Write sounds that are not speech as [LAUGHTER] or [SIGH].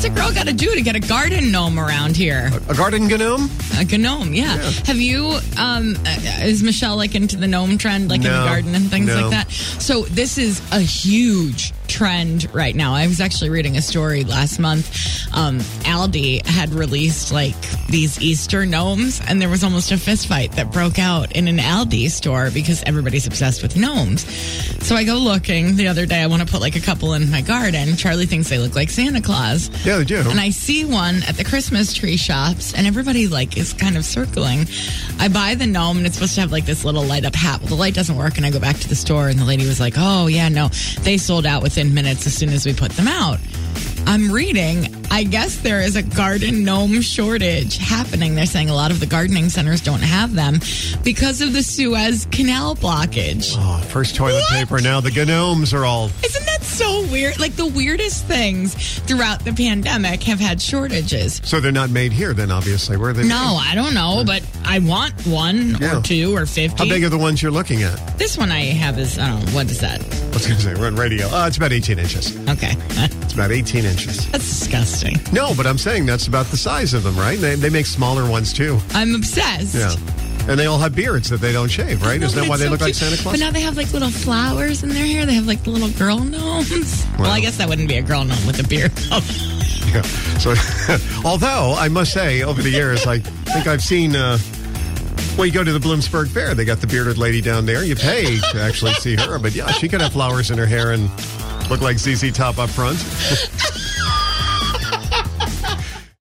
What's a girl got to do to get a garden gnome around here? A garden gnome? A gnome, yeah. Yeah. Have you? Um, uh, is Michelle like into the gnome trend, like in the garden and things no. like that? So this is a huge trend right now. I was actually reading a story last month. Um, Aldi had released like these Easter gnomes, and there was almost a fist fight that broke out in an Aldi store because everybody's obsessed with gnomes. So I go looking the other day. I want to put like a couple in my garden. Charlie thinks they look like Santa Claus. Yeah, they do. And I see one at the Christmas tree shops, and everybody like is kind of circling. I buy the gnome, and it's supposed to have like this little light up hat. Well, the light doesn't work, and I go back to the store, and the lady was like, "Oh yeah, no, they sold out within minutes as soon as we put them out." I'm reading. I guess there is a garden gnome shortage happening. They're saying a lot of the gardening centers don't have them because of the Suez Canal blockage. oh, first toilet What? paper. Now the gnomes are all. Isn't that so weird? Like the weirdest things throughout the pandemic have had shortages. So they're not made here, then, obviously. Where are they No, made? I don't know, but I want one Yeah. or two or 50. How big are the ones you're looking at? this one I have is, I don't know, what is that? I was going to say, we're on radio. Uh, it's about 18 inches. Okay. [LAUGHS] It's about 18 inches. That's disgusting. No, but I'm saying that's about the size of them, right? They, they make smaller ones, too. I'm obsessed. Yeah. And they all have beards that they don't shave, right? Isn't that why they so look like. Santa Claus? But now they have like little flowers in their hair. They have like the little girl gnomes. Well, Well. I guess that wouldn't be a girl gnome with a beard. [LAUGHS] Yeah. So, [LAUGHS] although I must say, over the years, I think I've seen. Uh, well, you go to the Bloomsburg Fair. They got the bearded lady down there. You pay to actually see her, but yeah, she could have flowers in her hair and look like ZZ Top up front. [LAUGHS]